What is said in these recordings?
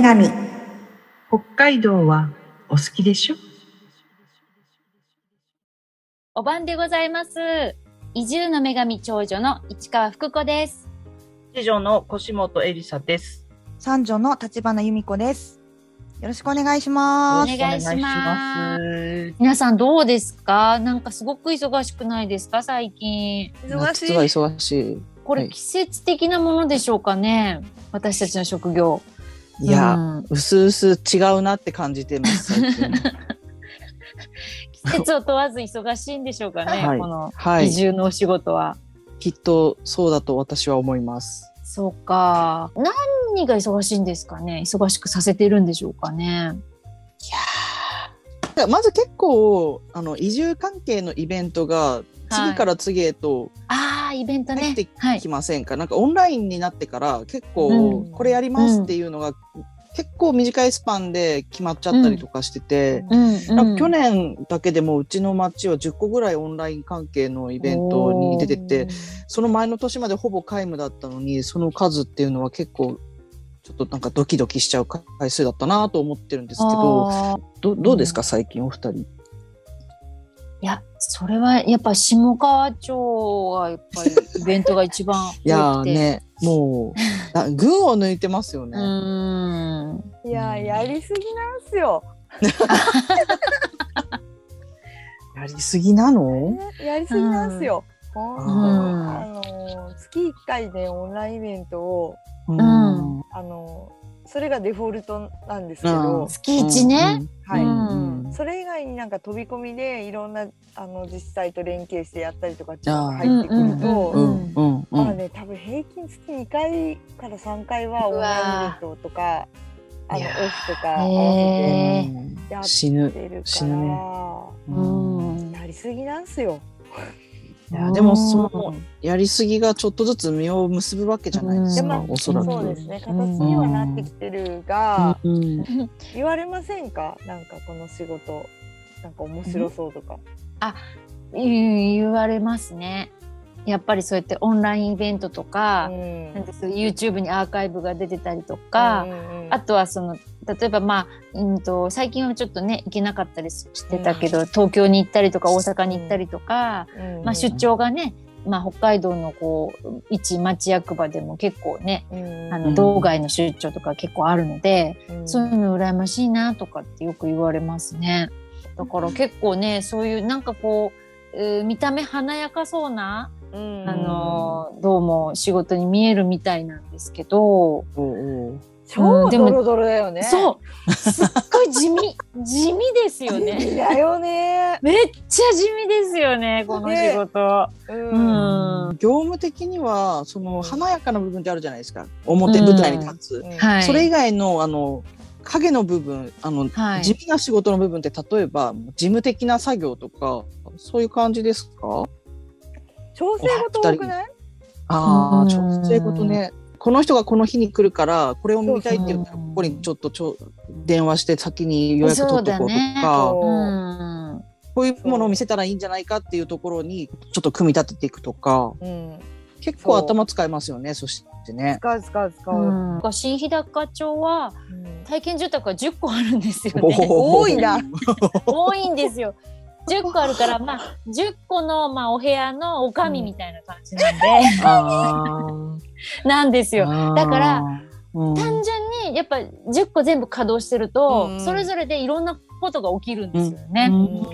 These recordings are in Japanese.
女神北海道はお好きでしょ？お晩でございます。移住の女神長女の市川福子です。次女の腰本エリサです。三女の立花由美子です。よろしくお願いしおます。願いしますす。皆さんどうですか？なんかすごく忙しくないですか？最近。忙し夏はい忙しい。はいこれ季節的なものでしょうかね？私たちの職業。いや、うすうす違うなって感じてます。季節を問わず忙しいんでしょうかね、はいこの移はい、住のお仕事は。きっとそうだと私は思います。そうか。何が忙しいんですかね忙しくさせてるんでしょうかね。まず結構あの移住関係のイベントが次から次へとああ、イベントね。入って。はいき。ませんか、なんかオンラインになってから結構うん。これやりますっていうのが結構短いスパンで決まっちゃったりとかしてて、うん、去年だけでもうちの町は10個ぐらいオンライン関係のイベントに出ててその前の年までほぼ皆無だったのにその数っていうのは結構ちょっとなんかドキドキしちゃう回数だったなと思ってるんですけどどどうですか？最近お二人。いや、それはやっぱ下川町はやっぱりイベントが一番 多くて。いやーねもう な群を抜いてますようね。ーん。いやー、やりすぎなんすよ。やりすぎなの？ねやりすぎなんすよ。ほんとにうんあのー月一回でオンラインイベントを、うんんあのーそれがデフォルトなんですけうどん、月一ね。はい。うんそれ以外になんか飛び込みでいろんなあの自治体と連携してやったりとかっていうのが入ってくると、まあね、多分平均月2回から3回はオンラインイベントとか、あのオフとか合わせへてうんやっ死ぬてるか死ぬね。ら、うん。やりすぎなんすよ。いやでもそのやりすぎがちょっとずつ実を結ぶわけじゃないですか、でまあおそらく。そうですね。形にはなってきてるが、うん言われませんか？なんかこの仕事。なんか面白そうとか。言言われますね。やっぱりそうやってオンラインイベントとか、うん。なんですよ YouTube にアーカイブが出てたりとか、うんうん。あとはその例えばまあ、うん、と最近はちょっとね行けなかったりしてたけど、東京に行ったりとか大阪に行ったりとか、うん。まあ、出張がね、まあ、北海道のこう一町役場でも結構ねうん。あの道外の出張とか結構あるので、うん。そういうの羨ましいなとかってよく言われますね。だから結構ねそういうなんかこう、えー見た目華やかそうな、うん。あのどうも仕事に見えるみたいなんですけど、おうおう超でもドロドロだよね。そうすっごい地味 地味ですよね。だよね。めっちゃ地味ですよねこの仕事。う。うんん業務的にはその華やかな部分ってあるじゃないですか表、うん舞台に立つ、うんはい。それ以外のあの影の部分あの、はい地味な仕事の部分って例えば事務的な作業とかそういう感じですか？調整事多くない？ああうん調整事ねこの人がこの日に来るからこれを見たいって言ったらここにちょっとちょ電話して先に予約取っとこうとそうだねううんこういうものを見せたらいいんじゃないかっていうところにちょっと組み立てていくとかうん。結構頭使いますよねそしてね。使う使う使う。うん新日高町はうん体験住宅が10個あるんですよおね。お 多いな。多いんですよ。10個あるから、まあ、10個の、まあ、お部屋のおかみみたいな感じなんで、あ なんですよ。ー。だから、うん。単純に、やっぱ10個全部稼働してると、うん。それぞれでいろんなことが起きるんですよね。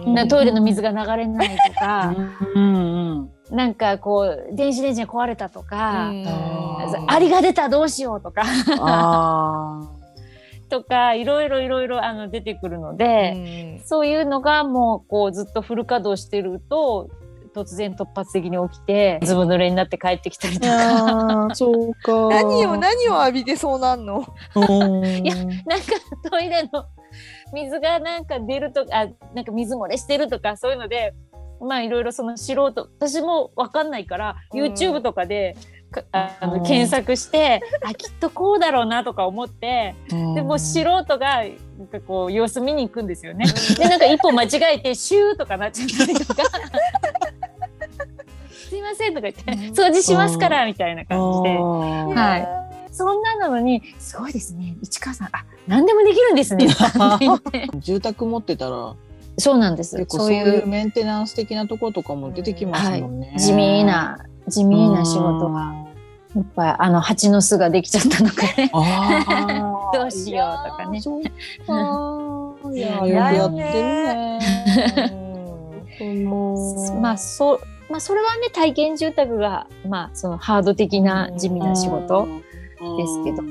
うん。なトイレの水が流れないとか、うん。うんなんかこう、電子レンジが壊れたとか、うん。アリが出たどうしようとか、あ とか、いろいろいろいろあの出てくるので、うん。そういうのがもうこうずっとフル稼働してると突然突発的に起きてずぶ濡れになって帰ってきたりとーかそうか。何を何を浴びてそうなんの？うん。いやなんかトイレの水がなんか出るとかあなんか水漏れしてるとかそういうのでまあいろいろその素人私も分かんないから、うん。YouTube とかでかあうんの検索してあきっとこうだろうなとか思ってでもう素人がなんかこう様子見に行くんですよね。でなんか一歩間違えてシューとかなっちゃったりとかすいませんとか言って掃除しますからみたいな感じで。ははい。そんななのにすごいですね。市川さんあ何でもできるんですね。住宅持ってたらそうなんです。結構そうう。いううメンテナンス的なところとかも出てきますもんね。地味な地味な仕事がいっぱいあの蜂の巣ができちゃったのかね。どうしようとかね。いやよくやってるね。うんまあそうまあそれはね体験住宅がまあそのハード的な地味な仕事ですけど。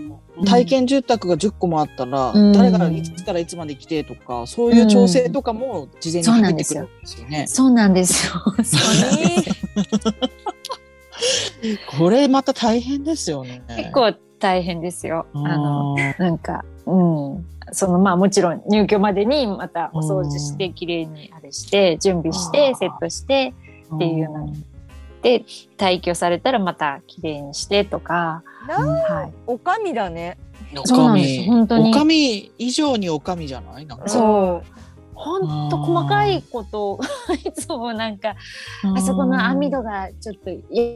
体験住宅が10個もあったら、うん。誰がいつからいつまで来てとかそういう調整とかも事前に入ってくるんですよね。そうなんですよ。そうこれまた大変ですよね。結構大変ですよ。あのなんか、うん、そのまあもちろん入居までにまたお掃除して綺麗にあれして準備してセットしてっていうので退去されたらまた綺麗にしてとか、なはい、おかみだね。おそうなんです。かみ本当に。おかみ以上におかみじゃない？なんか。そう本当細かいことを いつもなんかあそこの網戸がちょっと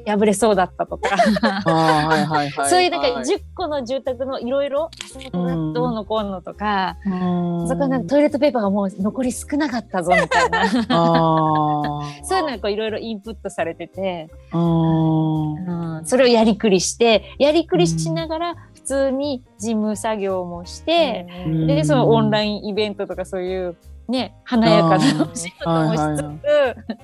破れそうだったとか。はいはいはい。そういうなんかはい。10個の住宅のいろいろあそこがどうのこうのとか、うん。あそこはなんかトイレットペーパーがもう残り少なかったぞみたいな。そういうのがいろいろインプットされてて、うん。うん、それをやりくりしてやりくりしながら普通に事務作業もして、うん。でそのオンラインイベントとかそういうね華やかなお仕事もしつつ、はいはい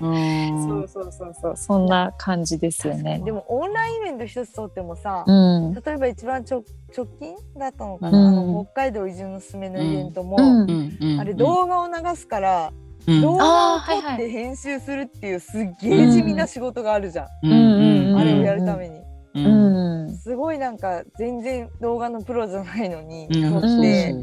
うん そうそうそうそう。そんな感じですよね。でもオンラインイベント一つとってもさ、うん。例えば一番直直近だったのかうな、ん。あの北海道移住のすすめのイベントも、うん。うんうんあれ動画を流すから、うん。動画を撮って編集するっていうすっげえ地味な仕事があるじゃん、うんうん。あれをやるために、うん。うん。すごいなんか全然動画のプロじゃないのにうん。撮って、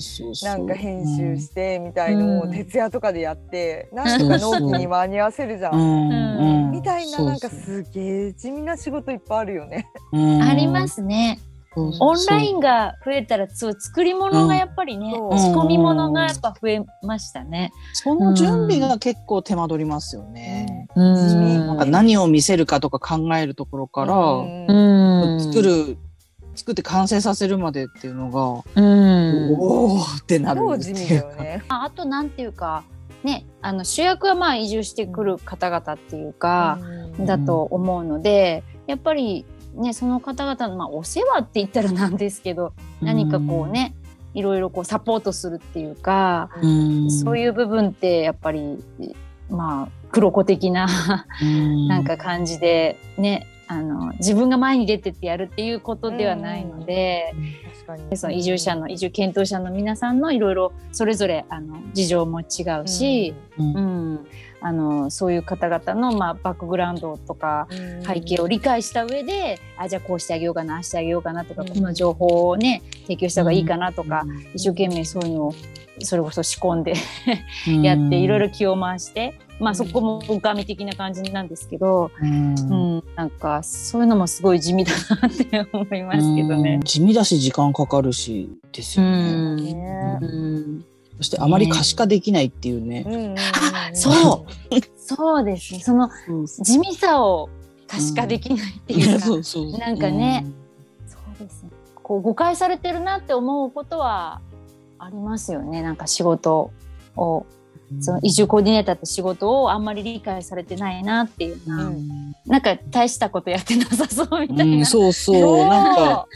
なんか編集してみたいのをうん。徹夜とかでやって、なんとか納期に間に合わせるじゃん。みたいななんかすげえ地味な仕事いっぱいあるよね。ありますね。そうそうオンラインが増えたらそう作り物がやっぱりね、うん。仕込み物がやっぱ増えましたね。その準備が結構手間取りますよね。うん。なんか何を見せるかとか考えるところから、うん。うん作る作って完成させるまでっていうのが、うん。おおってなるっていうだよね。ああとなんていうかねあの主役はまあ移住してくる方々っていうか、うん。だと思うのでやっぱりねその方々の、まあ、お世話って言ったらなんですけど何かこうねいろいろこうサポートするっていうか、うん、そういう部分ってやっぱりまあ黒子的なうん。なんか感じでねあの自分が前に出てってやるっていうことではないのでその移住者の移住検討者の皆さんのいろいろそれぞれあの事情も違うし、うん。うん。あのそういう方々の、まあ、バックグラウンドとかうん。背景を理解した上で、あじゃあこうしてあげようかなああしてあげようかなとか、うん。この情報をね提供した方がいいかなとか、一生懸命そういうのをそれこそ仕込んで やっていろいろ気を回して、まあそこもおかみ的な感じなんですけど、うん。うん、なんかそういうのもすごい地味だなって思いますけどね。うん。地味だし時間かかるしですよね。ねうん。そしてあまり可視化できないっていうね。そう。そうですね。その地味さを可視化できないっていうか、うなんかねそうですね。こう誤解されてるなって思うことはありますよね。なんか仕事をその移住コーディネーターって仕事をあんまり理解されてないなっていうな、うん。なんか大したことやってなさそうみたいな、うん、そうそう。なんか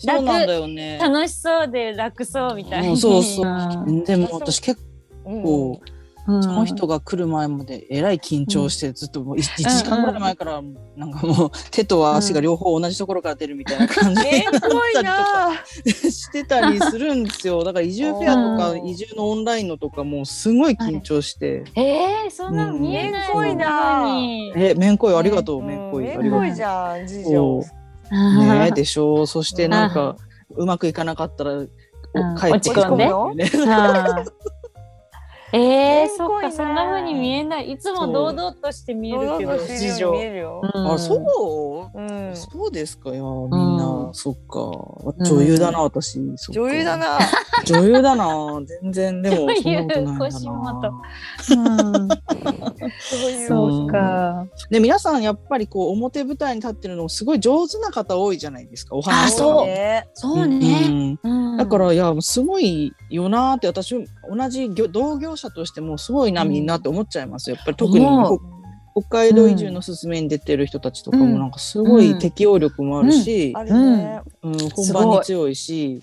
そう。なんだよね。楽しそうで楽そうみたいに、うんそうそう。うんでも私結うん。構うんその人が来る前までえらい緊張してずっともう 1, 時間ぐらい前からなんかもう手と足が両方同じところから出るみたいな感じになったりとかな。してたりするんですよ。だから移住フェアとかうん移住のオンラインのとかもうすごい緊張して。えー、そんなの見えないめんなえ、めんこいありがとう、うんめんこい。めありがとんこいじゃん次う女。。ねでしょう。そしてなんかうまくいかなかったら帰って落ち込んで えー、そっかそんな風に見えない。いつも堂々として見えるけど堂々としてるように見えるよ。うん。あそう？うん。そうですか？いやみんな、うんそっか。女優だな、私。女優だな。女優だな。全然でも そんなことないなうんそういう。そう。かで皆さんやっぱりこう表舞台に立ってるのすごい上手な方多いじゃないですか。お話そう。ね。そうね、だからいやすごいよなーって私同じ業同業者としてもすごいなみんなって思っちゃいますやっぱり特に北海道移住の勧めに出てる人たちとかうん。もなんかすごい適応力もあるし。うん。本番に強いし。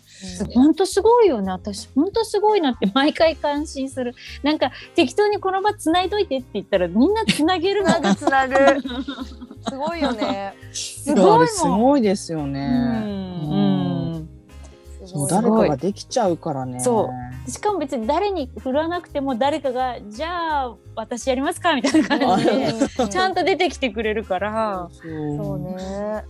本当すごいよね。私本当すごいなって毎回感心する。なんか適当にこの場つないどいてって言ったらみんなつなげるつなのぐつなぐ。すごいよね。すごいもんすごいですようね。んそう誰かができちゃうからね。そしかも別に誰に振らなくても誰かが「じゃあ私やりますか」みたいな感じでう。んちゃんと出てきてくれるから。そう。ね。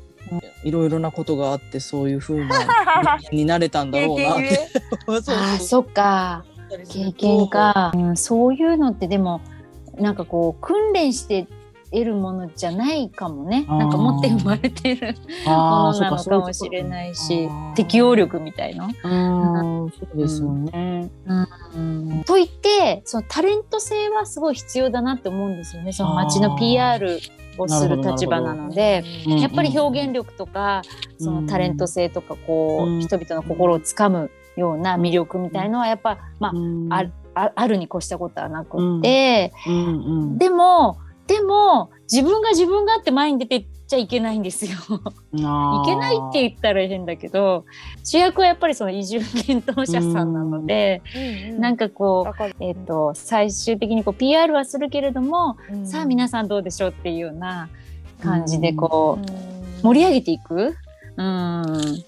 いろいろなことがあってそういう風な 人間になれたんだ経ろうな。って。あーそっか。経験。か、うん、そういうのってでもなんかこう訓練して得るものじゃないかもね。なんか持って生まれてる ものなのかもしれないし適応力みたいな。うんそうですよね。うん。と言ってそのタレント性はすごい必要だなって思うんですよね。その街の PR をする立場なので。やっぱり表現力とか、そのタレント性とかこう、うん。人々の心をつかむような魅力みたいのはやっぱ、まああああるに越したことはなくって、うんうん。でもでも自分が自分があって前に出てっちゃいけないんですよ。いけないって言ったら変だけど主役はやっぱりその移住検討者さんなので、なんかかこう、えっと最終的にこう PR はするけれども、うん。さあ皆さんどうでしょうっていうような感じでこう、うん。盛り上げていく、うん、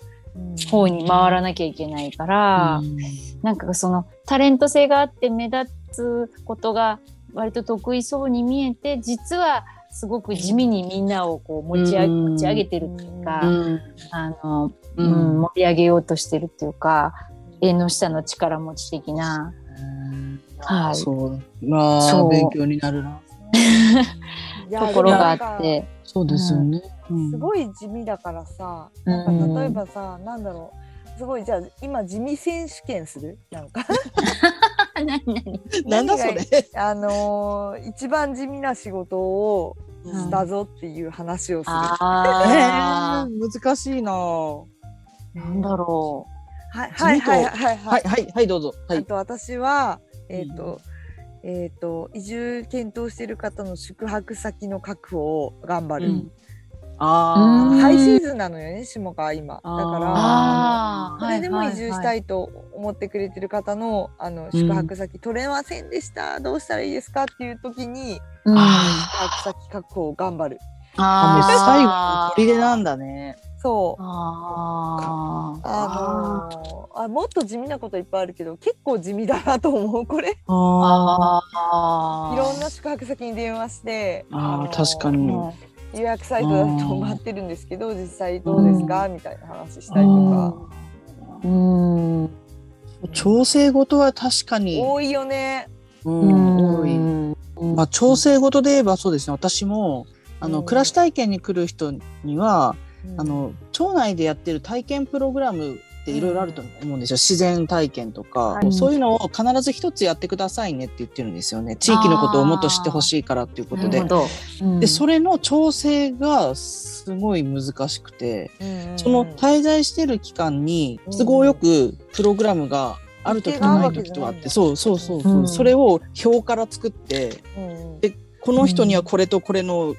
方に回らなきゃいけないから、なんかそのタレント性があって目立つことが割と得意そうに見えて実はすごく地味にみんなをこう持ち上げ,、うん。持ち上げてるっていうか、うん。あのううんん盛り上げようとしてるっていうか縁の下の力持ち的な。はい。そう。まそう。あ勉強になるな。ところがあって、そうですよね。うん。すごい地味だからさ、うん。なんか例えばさ、なんだろう。すごいじゃあ今地味選手権する？なんか 何何なんだそ何れ？あのー一番地味な仕事をうんしたぞっていう話をする、あえー難しいな。なんだろはいはいはいはいはい。いはいはいどうぞ。はい。あと私はえっ、と、えっ、と移住検討している方の宿泊先の確保を頑張る、うん。あうん。ハイシーズンなのよね下川今。だからそれでも移住したい。いと思ってくれてる方のあの宿泊先取れませんでした、どうしたらいいですかっていう時にうん。宿あ泊先確保を頑張る。あもう最後のあ砦なんだね。そう。あー。あのーあもっと地味なこといっぱいあるけど結構地味だなと思う。これ。いああー。ろんな宿泊先に電話してあーのー確かに。うん予約サイトだと待ってるんですけど実際どうですか、みたいな話したりとか、うん調整事は確かに、多いよね。うん多い。うんまあ調整事で言えばそうですね。私もあの、うん暮らし体験に来る人には、うんあの町内でやってる体験プログラムっていろいろあると思うんですよ。自然体験とか、はい。そういうのを必ず一つやってくださいねって言ってるんですよね。地域のことをもっと知ってほしいからっていうことで。うん。でそれの調整がすごい難しくて、うんその滞在してる期間に都合よくプログラムがある時とない時とあって、そうそうそうそう、うん。それを表から作ってうん。でこの人にはこれとこれの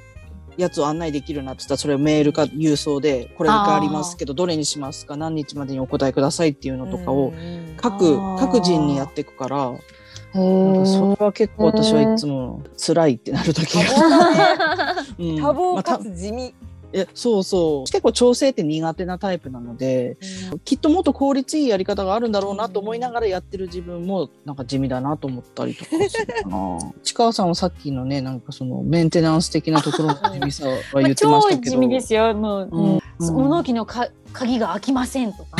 やつを案内できるなって言ったらそれをメールか郵送でこれがありますけどどれにしますか？何日までにお答えくださいっていうのとかを各各人にやっていくからへなんかそーれは結構私はいつも辛いってなる時多が。多忙かつ地味。えそうそう結構調整って苦手なタイプなのできっともっと効率いいやり方があるんだろうなと思いながらやってる自分もなんか地味だなと思ったりとかするかな 市川さんはさっきのねなんかそのメンテナンス的なところの地味さはまあ言ってま超したけど、地味ですよ。もう、うんうん 物置のか鍵が開きませんとか。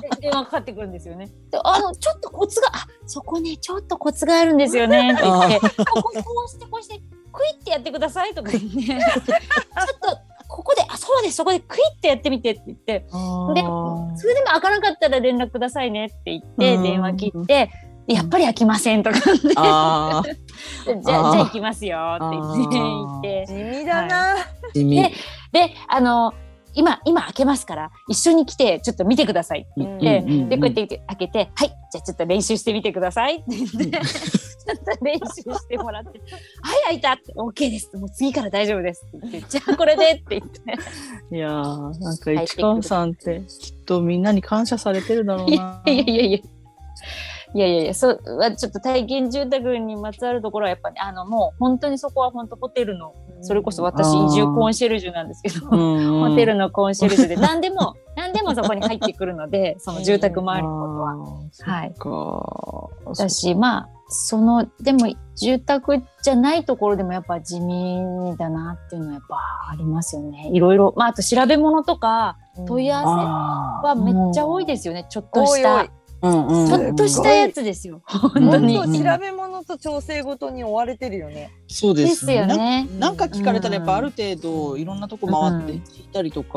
で電話かかってくるんですよね。で、あの、ちょっとコツが、あ、そこね、ちょっとコツがあるんですよね。って言って、こうして、こうして、クイってやってくださいとか言って、ちょっと、ここで、あ、そうです、そこでクイってやってみてって言って、で、それでも開かなかったら連絡くださいねって言って、うん。電話切って、でやっぱり開きませんとかで、じゃああ、じゃあ行きますよって言って。地味だな。ー地味。でで、あの、今、今開けますから、一緒に来て、ちょっと見てくださいって言って、うんうんうんで、こうやって開けて、はい、じゃあちょっと練習してみてくださいって言って、ちょっと練習してもらって、はい、開いたって、OK です。もう次から大丈夫ですって言って、じゃあこれでって言って。いやーなんか市川さんってきっとみんなに感謝されてるだろういなや。いやいやいや。いやいやいや、そう、はちょっと体験住宅にまつわるところはやっぱり、あの、もう本当にそこは本当ホテルの、それこそ私移住コンシェルジュなんですけど、ホテルのコンシェルジュで何でも、何でもそこに入ってくるので、その住宅周りのことは。はい。はだし、まあ、その、でも住宅じゃないところでもやっぱ地味だなっていうのはやっぱありますよね。いろいろ、まあ、あと調べ物とか問い合わせはめっちゃ多いですよね。ちょっとした。うんうんちょっとしたやつですよ。本当本に。当調べ物と調整ごとに追われてるよね。そうでですすよなね。なんか聞かれたらやっぱある程度いろんなとこ回ってうん聞いたりとか、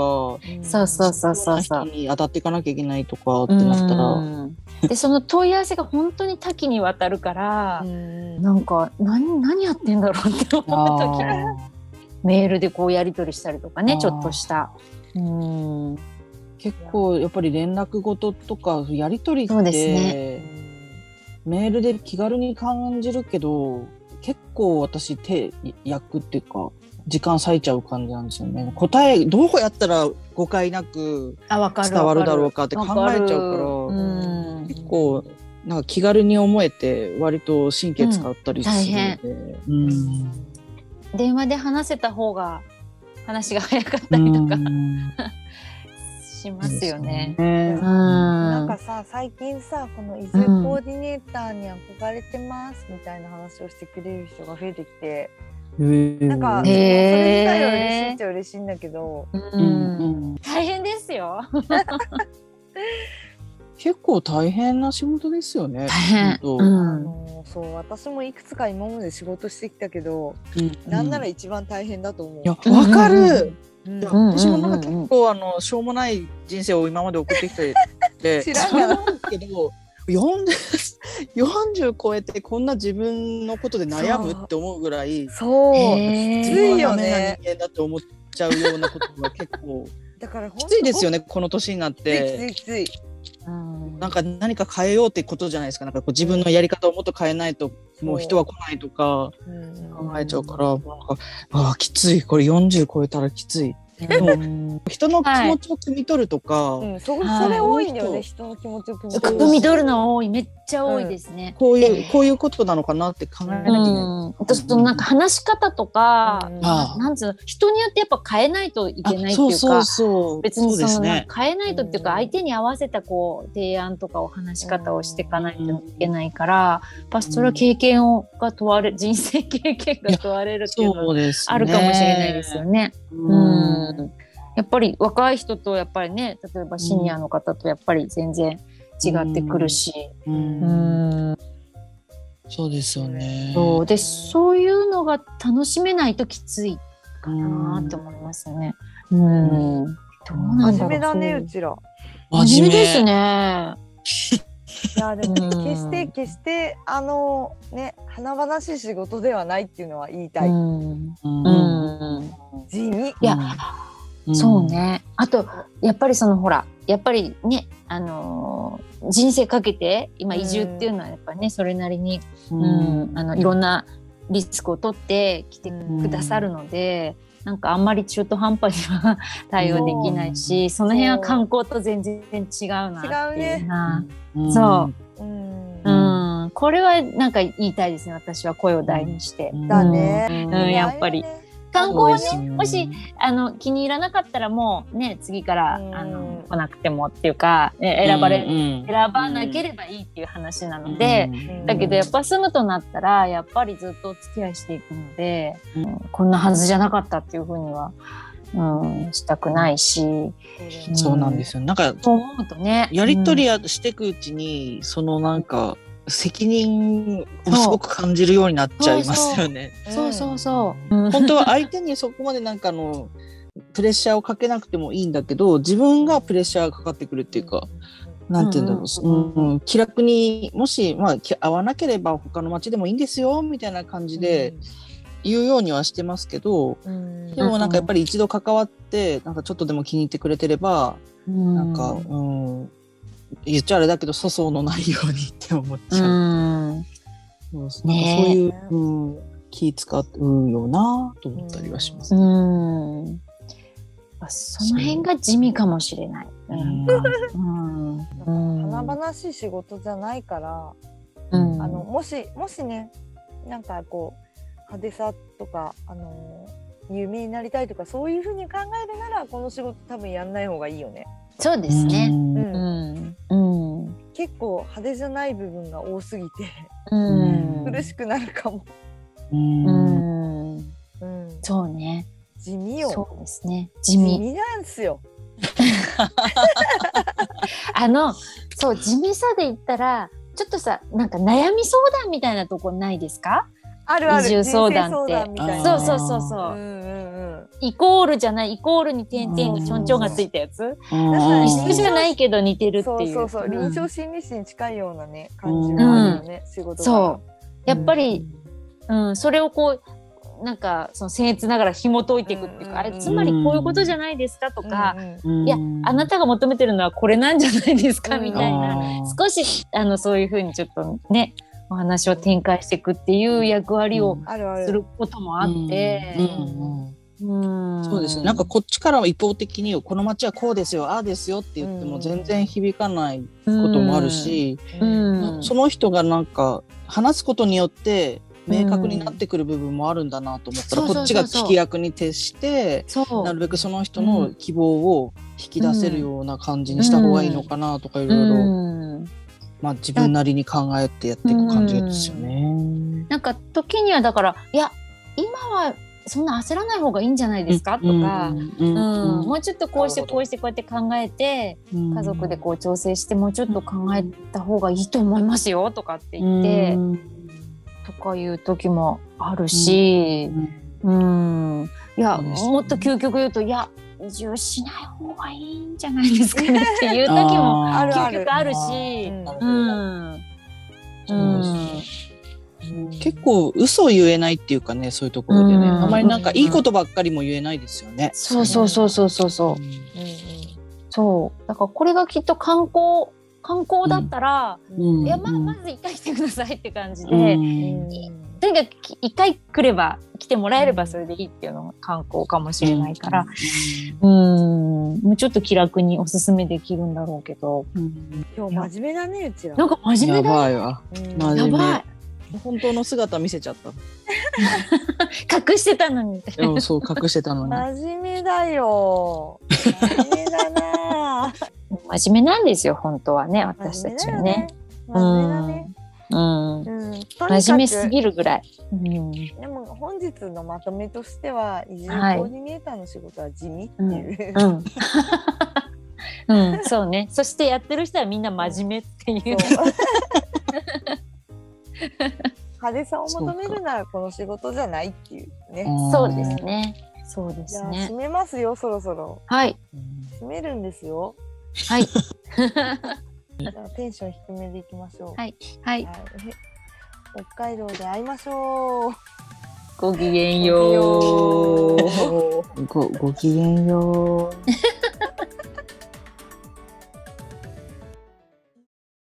そうそうそうそうそう。人に当たっていかなきゃいけないとかってなったら、うんでその問い合わせが本当に多岐にわたるから、うんなんか何何やってんだろうって思う時あメールでこうやり取りしたりとかねちょっとした。うん結構やっぱり連絡事とかやり取りっですね。てメールで気軽に感じるけど結構私手焼くっていうか時間割いちゃう感じなんですよね。答えどうやったら誤解なくあわかる伝わるだろうかって考わえちゃうからうん。結構なんか気軽に思えて割と神経使ったりするので、うん。電話で話せた方が話が早かったりとか。うんしますよね。ねうんなんかさ最近さこの移住コーディネーターに憧れてますみたいな話をしてくれる人が増えてきて、なんか、うんそれ自体は嬉しいっちゃ嬉しいんだけど、うんうん大変ですよ。結構大変な仕事ですよね。うあんのそう私もいくつか今まで仕事してきたけど、うんなんなら一番大変だと思う。いやわかる。私もなんか結構あのしょうもない人生を今まで送ってきてて 知らなけど40 40超えてこんな自分のことで悩むって思うぐらいそう、きついよね。人間だと思っちゃうようなことが結構 だからきついですよね。ねこの年になってきついきつい。うん。なんか何か変えようってことじゃないですか。なんかこう自分のやり方をもっと変えないともう人は来ないとかうん。考えちゃうからなんかああきついこれ40超えたらきつい。でも人の気持ちを汲み取るとか、うん、そはいそれ多いんだよね、人の気持ちを汲みそう。取る汲み取るの多い。めっちゃ多いですね。こういうこういうことなのかなって考えなきゃいけない。うん、私そのなんか話し方とか、なんつうの人によってやっぱ変えないといけないっていうかあそ別にその変えないとっていうかうん。相手に合わせたこう提案とかお話し方をしていかないといけないから、やっぱそれは経験をが問われ人生経験が問われるっていうのは。あるかもしれないですよね。やっぱり若い人とやっぱりね例えばシニアの方とやっぱり全然違ってくるし。ううんんそうですよね。そうでそういうのが楽しめないときついかなって思いますよね。うん。どうなんだろう。真面目だねそううちら。真面目ですね。いやでもうん決して決してあのね華々しい仕事ではないっていうのは言いたい。うん。うんうん。地味。いや、うんそう。ね。あとやっぱりそのほらやっぱりねあのー人生かけて今移住っていうのはやっぱねそれなりにううん、あのいろんなリスクを取って来てくださるので、なんかあんまり中途半端には対応できないし、その辺は観光と全然違うなっていうな。う。ん。そう。うん。うん、これはなんか言いたいですね。私は声を大にして。うん。だね。うん。やっぱり観光はね、もしあの気に入らなかったらもうね次から、うん。あの来なくてもっていうか、ね選ばれ、うん選ばなければいいっていう話なので。うんだけどやっぱ住むとなったらやっぱりずっとお付き合いしていくので、うん。こんなはずじゃなかったっていうふうにはうん、したくないし。そうなんですよ。なんかと思うとねやり取りやしていくうちに、そのなんか責任をすごく感じるようになっちゃいますよね。うんそうそうそう、うん本当は相手にそこまでなんかあのプレッシャーをかけなくてもいいんだけど自分がプレッシャーがかかってくるっていうか、なんて言うんだろう、うんうんうん。気楽にもし、まあ、き合わなければ他の町でもいいんですよみたいな感じで言うようにはしてますけど、うん。でもなんかやっぱり一度関わってなんかちょっとでも気に入ってくれてれば、なんか、うん、言っちゃあれだけど粗相のないようにって思っちうゃう。んそうなんかそうねいう、うん、気使うよなと思ったりはします。うんその辺が地味かもしれない。うんうんうん華々しい仕事じゃないから、うんあのもしもしねなんかこう派手さとかあの有名になりたいとかそういうふうに考えるならこの仕事多分やんない方がいいよね。そうですね。うんうんうんうん結構派手じゃない部分が多すぎてうん苦しくなるかも。うんうんうん、そうね。地味よ。そうですね。地地味。味なんすよ。あの、そう、地味さで言ったら、ちょっとさ、なんか悩み相談みたいなとこないですか？あるある移住相談って。そうそうそうそうう。んうんうん。イコールじゃない、イコールに点々がちょんちょんがついたやつ？うん。一緒じゃないけど似てるっていう。そうそうそう、ん。臨床心理士に近いようなね感じもあるよね、仕事が。そう。やっぱり、うん、それをこう、なんか、その僭越ながら紐解いていくっていうか、あれ、つまりこういうことじゃないですかとか、うんうんいやあなたが求めてるのはこれなんじゃないですかうん。みたいな、少しあのそういうふうにちょっとねお話を展開していくっていう役割を。することもあって、そうですね。なんかこっちからは一方的にこの街はこうですよ、ああですよって言っても全然響かないこともあるし、うん。その人がなんか話すことによって明確になってくる部分もあるんだなと思ったら、うんこっちが聞き役に徹して、なるべくその人の希望を引き出せるような感じにした方がいいのかなとかいろいろ、うん。まあ自分なりに考えてやっていく感じですよね。なんか時にはだからいや今はそんな焦らない方がいいんじゃないですか、とか、うんうんもうちょっとこうしてこうしてこうやって考えてうん。家族でこう調整してもうちょっと考えた方がいいと思いますよとかって言って、うんとかいう時もあるし、うん、いや、もっと究極言うと、いや、移住しない方がいいんじゃないですかねっていう時も 究極あるし、うん結構嘘を言えないっていうかねそういうところでね、うんあまりなんかいいことばっかりも言えないですよね。そうそうそうそうそう。そう、うん。そう、だからこれがきっと観光、観光だったら、うん。いや、まあ、まず一回来てくださいって感じで、うん。うんとにかくき一回来れば、来てもらえればそれでいいっていうのが観光かもしれないから、うん、もうちょっと気楽におすすめできるんだろうけど、うん。今日真面目だねうちら。なんか真面や目だばいわ。やばい本当の姿見せちゃった。隠してたのに。でもそう隠してたのに。真面目だよ。真面目だな。真面目なんですよ、本当はね、私たちはね。真面目だね。真面目すぎるぐらい。うん。でも本日のまとめとしては移住コはいーディネーターの仕事は地味っていう。うん。うん、そうね。そしてやってる人はみんな真面目っていう。派手さを求めるならこの仕事じゃないっていうね。そうですね。そうでじゃあすね締。めますよそろそろ。はい。締めるんですよ。はい。じゃあテンション低めでいきましょう。はいはい。はい北海道で会いましょう。ごきげんよう。ご ごきげんよう。